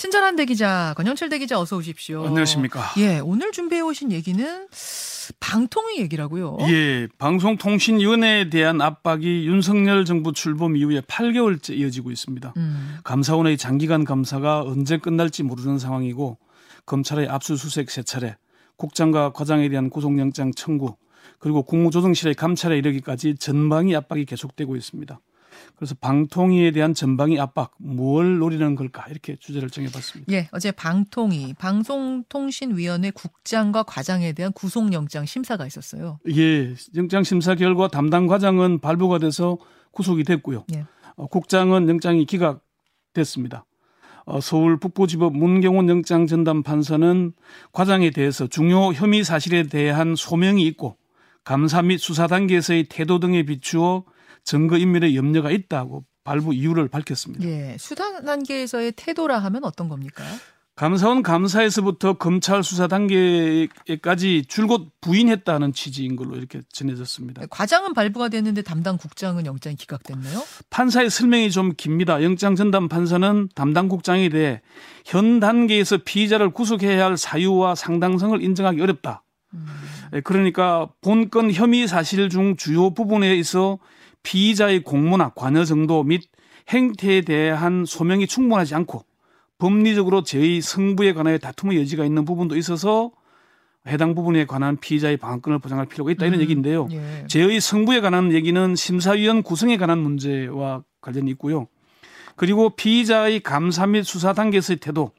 친절한 대기자 권영철 대기자 어서 오십시오. 안녕하십니까. 예, 오늘 준비해 오신 얘기는 방통위 얘기라고요. 예, 방송통신위원회에 대한 압박이 윤석열 정부 출범 이후에 8개월째 이어지고 있습니다. 음. 감사원의 장기간 감사가 언제 끝날지 모르는 상황이고 검찰의 압수수색 세 차례, 국장과 과장에 대한 구속영장 청구, 그리고 국무조정실의 감찰에 이르기까지 전방위 압박이 계속되고 있습니다. 그래서 방통위에 대한 전방위 압박, 뭘 노리는 걸까 이렇게 주제를 정해봤습니다. 예, 어제 방통위, 방송통신위원회 국장과 과장에 대한 구속영장 심사가 있었어요. 예, 영장 심사 결과 담당 과장은 발부가 돼서 구속이 됐고요. 예. 어, 국장은 영장이 기각됐습니다. 어, 서울 북부지법 문경원 영장 전담 판사는 과장에 대해서 중요 혐의 사실에 대한 소명이 있고 감사 및 수사 단계에서의 태도 등에 비추어 증거 인멸의 염려가 있다고 발부 이유를 밝혔습니다. 예, 수사 단계에서의 태도라 하면 어떤 겁니까? 감사원 감사에서부터 검찰 수사 단계까지 줄곧 부인했다는 취지인 걸로 이렇게 전해졌습니다. 과장은 발부가 됐는데 담당 국장은 영장이 기각됐네요. 판사의 설명이 좀 깁니다. 영장 전담 판사는 담당 국장에 대해 현 단계에서 피의자를 구속해야 할 사유와 상당성을 인정하기 어렵다. 음. 예, 그러니까 본건 혐의 사실 중 주요 부분에 있어 피의자의 공모나 관여 정도 및 행태에 대한 소명이 충분하지 않고 법리적으로 제의 성부에 관하여 다툼의 여지가 있는 부분도 있어서 해당 부분에 관한 피의자의 방어권을 보장할 필요가 있다 이런 음, 얘기인데요. 예. 제의 성부에 관한 얘기는 심사위원 구성에 관한 문제와 관련이 있고요. 그리고 피의자의 감사 및 수사 단계에서의 태도,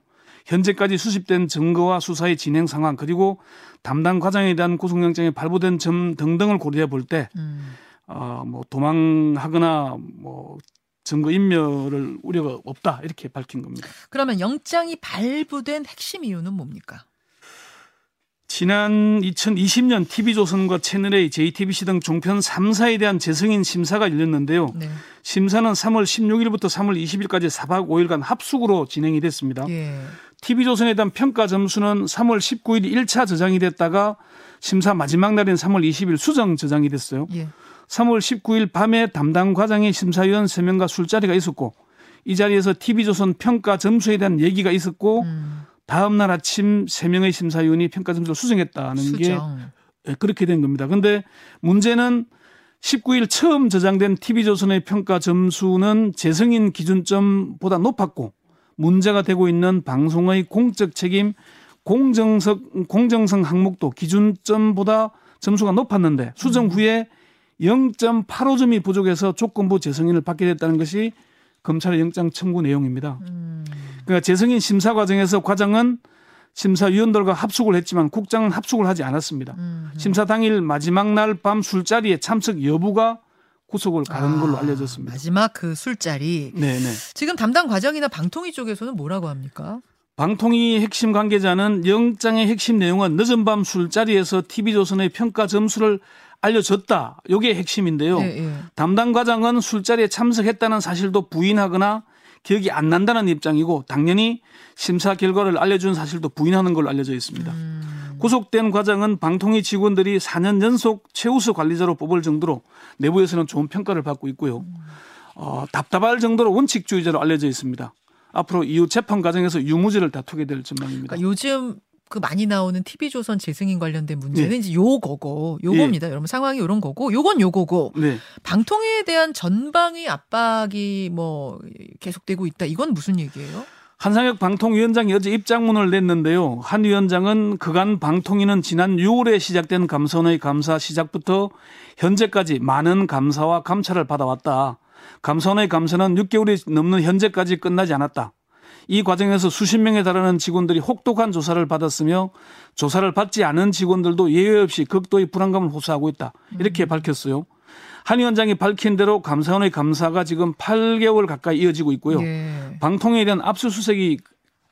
현재까지 수집된 증거와 수사의 진행 상황, 그리고 담당 과장에 대한 구속영장이 발부된 점 등등을 고려해 볼때 음. 어, 뭐 도망하거나 뭐 증거 인멸을 우려가 없다 이렇게 밝힌 겁니다. 그러면 영장이 발부된 핵심 이유는 뭡니까? 지난 2020년 TV조선과 채널A, JTBC 등 종편 3사에 대한 재승인 심사가 열렸는데요. 네. 심사는 3월 16일부터 3월 20일까지 4박 5일간 합숙으로 진행이 됐습니다. 예. TV조선에 대한 평가 점수는 3월 19일 1차 저장이 됐다가 심사 마지막 날인 3월 20일 수정 저장이 됐어요. 예. 3월 19일 밤에 담당 과장의 심사위원 3명과 술자리가 있었고 이 자리에서 TV조선 평가 점수에 대한 얘기가 있었고 음. 다음 날 아침 3명의 심사위원이 평가 점수를 수정했다는 수정. 게 예, 그렇게 된 겁니다. 근데 문제는 19일 처음 저장된 TV조선의 평가 점수는 재승인 기준점보다 높았고 문제가 되고 있는 방송의 공적 책임 공정성 공정성 항목도 기준점보다 점수가 높았는데 수정 음. 후에 0.85점이 부족해서 조건부 재승인을 받게 됐다는 것이 검찰의 영장 청구 내용입니다. 음. 그러니까 재승인 심사 과정에서 과장은 심사위원들과 합숙을 했지만 국장은 합숙을 하지 않았습니다. 음. 심사 당일 마지막 날 밤 술자리에 참석 여부가 구속을 가는 아, 걸로 알려졌습니다. 마지막 그 술자리. 네네. 지금 담당 과장이나 방통위 쪽에서는 뭐라고 합니까? 방통위 핵심 관계자는 영장의 핵심 내용은 늦은 밤 술자리에서 TV조선의 평가 점수를 알려졌다. 이게 핵심인데요. 예, 예. 담당 과장은 술자리에 참석했다는 사실도 부인하거나 기억이 안 난다는 입장이고 당연히 심사 결과를 알려준 사실도 부인하는 걸로 알려져 있습니다. 음. 구속된 과장은 방통위 직원들이 4년 연속 최우수 관리자로 뽑을 정도로 내부에서는 좋은 평가를 받고 있고요. 어, 답답할 정도로 원칙주의자로 알려져 있습니다. 앞으로 이후 재판 과정에서 유무죄를 다투게 될 전망입니다. 그러니까 요즘 그 많이 나오는 TV조선 재승인 관련된 문제는 네. 이제 요거고 요겁니다. 네. 여러분 상황이 요런 거고 요건 요거고 네. 방통위에 대한 전방위 압박이 뭐 계속되고 있다. 이건 무슨 얘기예요? 한상혁 방통위원장이 어제 입장문을 냈는데요. 한 위원장은 그간 방통위는 지난 6월에 시작된 감사원의 감사 시작부터 현재까지 많은 감사와 감찰을 받아왔다. 감사원의 감사는 6개월이 넘는 현재까지 끝나지 않았다. 이 과정에서 수십 명에 달하는 직원들이 혹독한 조사를 받았으며 조사를 받지 않은 직원들도 예외 없이 극도의 불안감을 호소하고 있다. 이렇게 음. 밝혔어요. 한 위원장이 밝힌 대로 감사원의 감사가 지금 8개월 가까이 이어지고 있고요. 예. 방통위에 대한 압수수색이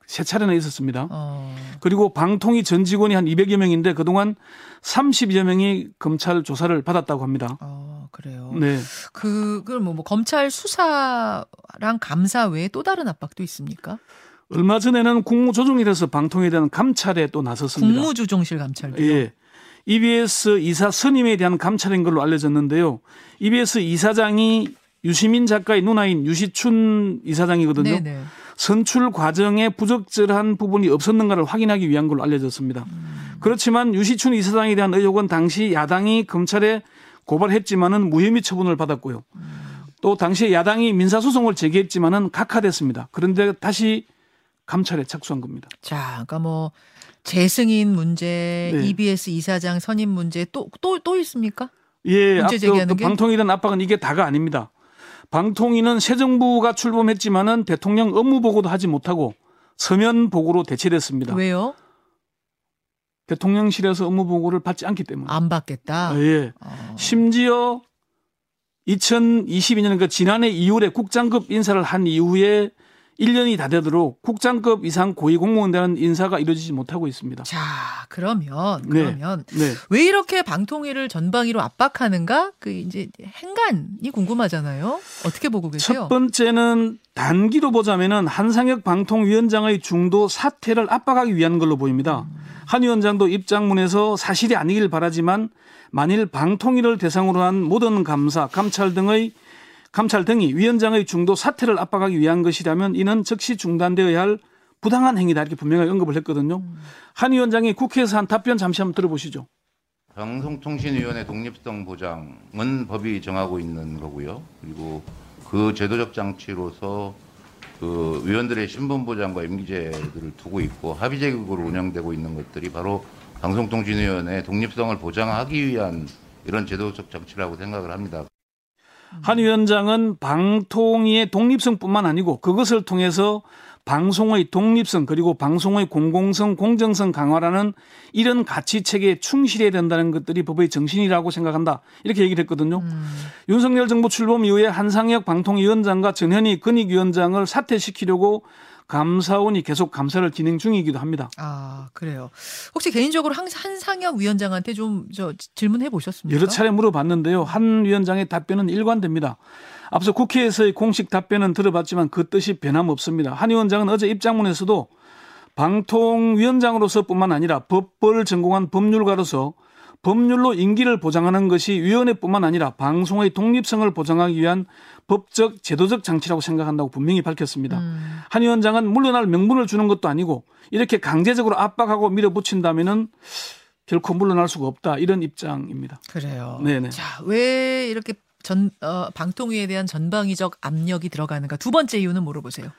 세 차례나 있었습니다. 어. 그리고 방통위 전 직원이 한 200여 명인데 그동안 30여 명이 검찰 조사를 받았다고 합니다. 어, 네. 그, 그럼 뭐, 뭐 검찰 수사랑 감사 외에 또 다른 압박도 있습니까? 얼마 전에는 국무조정실에서 방통위에 대한 감찰에 또 나섰습니다. 국무조정실 감찰도. 예. EBS 이사 선임에 대한 감찰인 걸로 알려졌는데요. EBS 이사장이 유시민 작가의 누나인 유시춘 이사장이거든요. 네네. 선출 과정에 부적절한 부분이 없었는가를 확인하기 위한 걸로 알려졌습니다. 음. 그렇지만 유시춘 이사장에 대한 의혹은 당시 야당이 검찰에 고발했지만은 무혐의 처분을 받았고요. 음. 또 당시에 야당이 민사소송을 제기했지만은 각하됐습니다. 그런데 다시 감찰에 착수한 겁니다. 자, 그러니까 뭐 재승인 문제, 네. EBS 이사장 선임 문제 또 또또 있습니까? 예, 문제 제기하는 그, 그 방통위든 압박은 이게 다가 아닙니다. 방통위는 새 정부가 출범했지만은 대통령 업무 보고도 하지 못하고 서면 보고로 대체됐습니다. 왜요? 대통령실에서 업무 보고를 받지 않기 때문에. 안 받겠다. 아, 예. 어. 심지어 2022년 그 그러니까 지난해 2월에 국장급 인사를 한 이후에 1년이 다 되도록 국장급 이상 고위 공무원들은 인사가 이루어지지 못하고 있습니다. 자, 그러면 네. 그러면 네. 네. 왜 이렇게 방통위를 전방위로 압박하는가? 그 이제 행간이 궁금하잖아요. 어떻게 보고 계세요? 첫 번째는 단기로 보자면은 한상혁 방통위원장의 중도 사퇴를 압박하기 위한 걸로 보입니다. 음. 한 위원장도 입장문에서 사실이 아니길 바라지만 만일 방통위를 대상으로 한 모든 감사, 감찰 등의 감찰 등이 위원장의 중도 사퇴를 압박하기 위한 것이라면 이는 즉시 중단되어야 할 부당한 행위다 이렇게 분명하게 언급을 했거든요. 음. 한 위원장이 국회에서 한 답변 잠시 한번 들어보시죠. 방송통신위원회 독립성 보장은 법이 정하고 있는 거고요. 그리고 그 제도적 장치로서 그 위원들의 신분 보장과 임기제들을 두고 있고 합의제국으로 운영되고 있는 것들이 바로 방송통신위원회 독립성을 보장하기 위한 이런 제도적 장치라고 생각을 합니다. 한 위원장은 방통위의 독립성뿐만 아니고 그것을 통해서 방송의 독립성 그리고 방송의 공공성, 공정성 강화라는 이런 가치 체계에 충실해야 된다는 것들이 법의 정신이라고 생각한다. 이렇게 얘기를 했거든요. 음. 윤석열 정부 출범 이후에 한상혁 방통위원장과 전현희 근익위원장을 사퇴시키려고 감사원이 계속 감사를 진행 중이기도 합니다. 아 그래요. 혹시 개인적으로 한상혁 위원장한테 좀 저 질문해 보셨습니까? 여러 차례 물어봤는데요. 한 위원장의 답변은 일관됩니다. 앞서 국회에서의 공식 답변은 들어봤지만 그 뜻이 변함없습니다. 한 위원장은 어제 입장문에서도 방통위원장으로서뿐만 아니라 법벌 전공한 법률가로서 법률로 임기를 보장하는 것이 위원회뿐만 아니라 방송의 독립성을 보장하기 위한 법적 제도적 장치라고 생각한다고 분명히 밝혔습니다. 음. 한 위원장은 물러날 명분을 주는 것도 아니고 이렇게 강제적으로 압박하고 밀어붙인다면은 결코 물러날 수가 없다 이런 입장입니다. 그래요. 네네. 자, 왜 이렇게 전 어, 방통위에 대한 전방위적 압력이 들어가는가? 두 번째 이유는 물어보세요.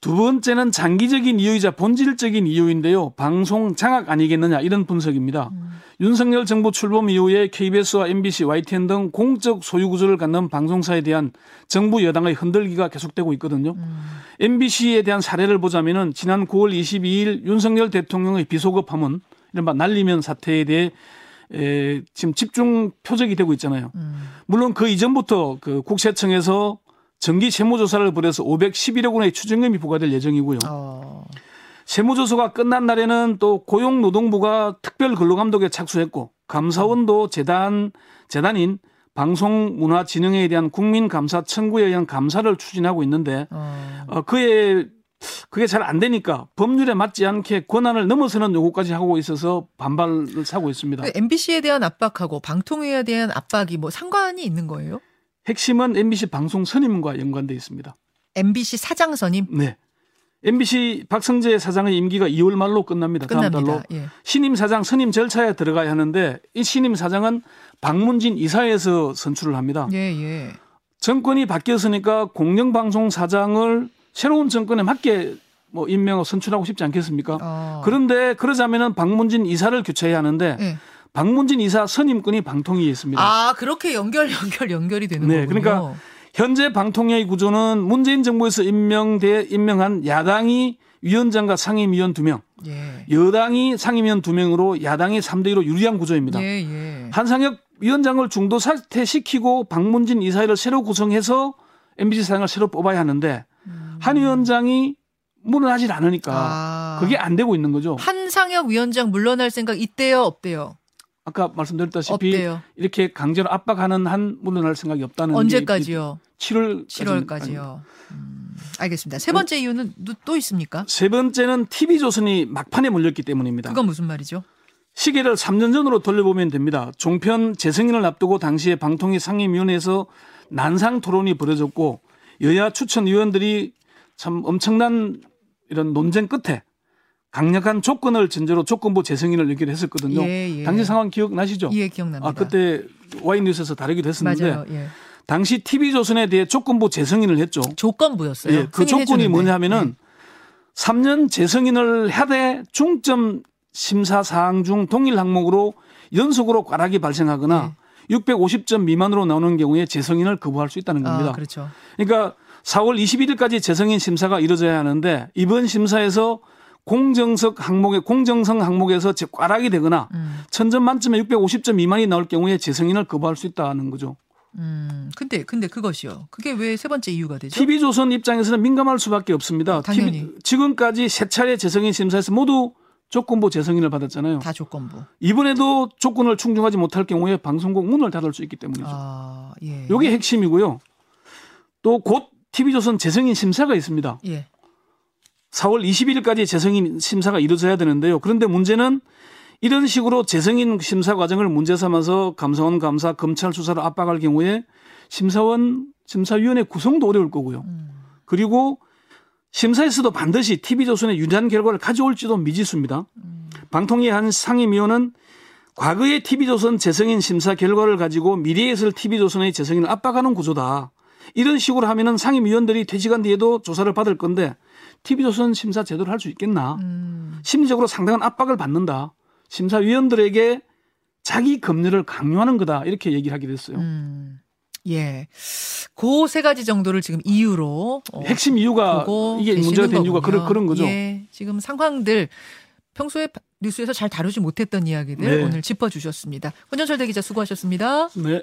두 번째는 장기적인 이유이자 본질적인 이유인데요. 방송 장악 아니겠느냐 이런 분석입니다. 음. 윤석열 정부 출범 이후에 KBS와 MBC, YTN 등 공적 소유 구조를 갖는 방송사에 대한 정부 여당의 흔들기가 계속되고 있거든요. 음. MBC에 대한 사례를 보자면은 지난 9월 22일 윤석열 대통령의 비속어 파문 이른바 날리면 사태에 대해 에, 지금 집중 표적이 되고 있잖아요. 음. 물론 그 이전부터 그 국세청에서 정기 세무조사를 벌여서 511억 원의 추징금이 부과될 예정이고요. 어. 세무조사가 끝난 날에는 또 고용노동부가 특별 근로감독에 착수했고 감사원도 재단 재단인 방송문화진흥회에 대한 국민감사 청구에 의한 감사를 추진하고 있는데 어. 어 그에 그게 잘 안 되니까 법률에 맞지 않게 권한을 넘어서는 요구까지 하고 있어서 반발을 사고 있습니다. MBC에 대한 압박하고 방통위에 대한 압박이 뭐 상관이 있는 거예요? 핵심은 MBC 방송 선임과 연관돼 있습니다. MBC 사장 선임? 네. MBC 박성재 사장의 임기가 2월 말로 끝납니다. 끝납니다. 다음 달로 예. 신임 사장 선임 절차에 들어가야 하는데 이 신임 사장은 박문진 이사에서 선출을 합니다. 예, 예. 정권이 바뀌었으니까 공영방송 사장을 새로운 정권에 맞게 뭐 임명하고 선출하고 싶지 않겠습니까? 어. 그런데 그러자면은 박문진 이사를 교체해야 하는데 예. 박문진 이사 선임권이 방통위에 있습니다. 아 그렇게 연결 연결 연결이 되는 네, 거군요. 그러니까 현재 방통위의 구조는 문재인 정부에서 임명돼 임명한 야당이 위원장과 상임위원 두 명, 예. 여당이 상임위원 두 명으로 야당이 3대 1로 유리한 구조입니다. 예, 예. 한상혁 위원장을 중도 사퇴시키고 박문진 이사회를 새로 구성해서 MBC 사장을 새로 뽑아야 하는데 음. 한 위원장이 물러나질 않으니까 아. 그게 안 되고 있는 거죠. 한상혁 위원장 물러날 생각 있대요, 없대요? 아까 말씀드렸다시피 없대요. 이렇게 강제로 압박하는 한 물러날 생각이 없다는 언제까지요? 7월 7월까지요. 음, 알겠습니다. 세 번째 네. 이유는 또 있습니까? 세 번째는 TV조선이 막판에 몰렸기 때문입니다. 그건 무슨 말이죠? 시계를 3년 전으로 돌려보면 됩니다. 종편 재승인을 앞두고 당시에 방통위 상임위원회에서 난상 토론이 벌어졌고 여야 추천 위원들이 참 엄청난 이런 논쟁 끝에 강력한 조건을 전제로 조건부 재승인을 얘기를 했었거든요. 예, 예. 당시 상황 기억나시죠? 예, 기억납니다. 아, 그때 와이뉴스에서 다루기도 했었는데 맞아요, 예. 당시 TV조선에 대해 조건부 재승인을 했죠. 조건부였어요. 예, 그 조건이 뭐냐면은 네. 3년 재승인을 해대 중점 심사 사항 중 동일 항목으로 연속으로 과락이 발생하거나 네. 650점 미만으로 나오는 경우에 재승인을 거부할 수 있다는 겁니다. 아, 그렇죠. 그러니까 4월 21일까지 재승인 심사가 이루어져야 하는데 이번 심사에서 공정석 항목에 공정성 항목에서 꽈락이 되거나 음. 천점 만점에 650점 미만이 나올 경우에 재승인을 거부할 수 있다는 거죠. 음, 근데 근데 그것이요. 그게 왜 세 번째 이유가 되죠? TV조선 입장에서는 민감할 수밖에 없습니다. 당연히. TV, 지금까지 세 차례 재승인 심사에서 모두 조건부 재승인을 받았잖아요. 다 조건부. 이번에도 조건을 충족하지 못할 경우에 방송국 문을 닫을 수 있기 때문이죠. 아, 예. 이게 핵심이고요. 또 곧 TV조선 재승인 심사가 있습니다. 예. 4월 21일까지 재승인 심사가 이루어져야 되는데요. 그런데 문제는 이런 식으로 재승인 심사 과정을 문제 삼아서 감사원 감사, 검찰 수사를 압박할 경우에 심사원, 심사위원회 구성도 어려울 거고요. 그리고 심사에서도 반드시 TV조선의 유리한 결과를 가져올지도 미지수입니다. 방통위 한 상임위원은 과거의 TV조선 재승인 심사 결과를 가지고 미래에 있을 TV조선의 재승인을 압박하는 구조다. 이런 식으로 하면은 상임위원들이 퇴직한 뒤에도 조사를 받을 건데 TV조선 심사 제도를 할 수 있겠나. 음. 심리적으로 상당한 압박을 받는다. 심사위원들에게 자기 검열을 강요하는 거다. 이렇게 얘기를 하게 됐어요. 음. 예. 그 세 가지 정도를 지금 이유로 어, 핵심 이유가 이게 문제가 된 이유가 그런 그런 거죠. 예. 지금 상황들 평소에 뉴스에서 잘 다루지 못했던 이야기들 네. 오늘 짚어 주셨습니다. 권정철 대기자 수고하셨습니다. 네.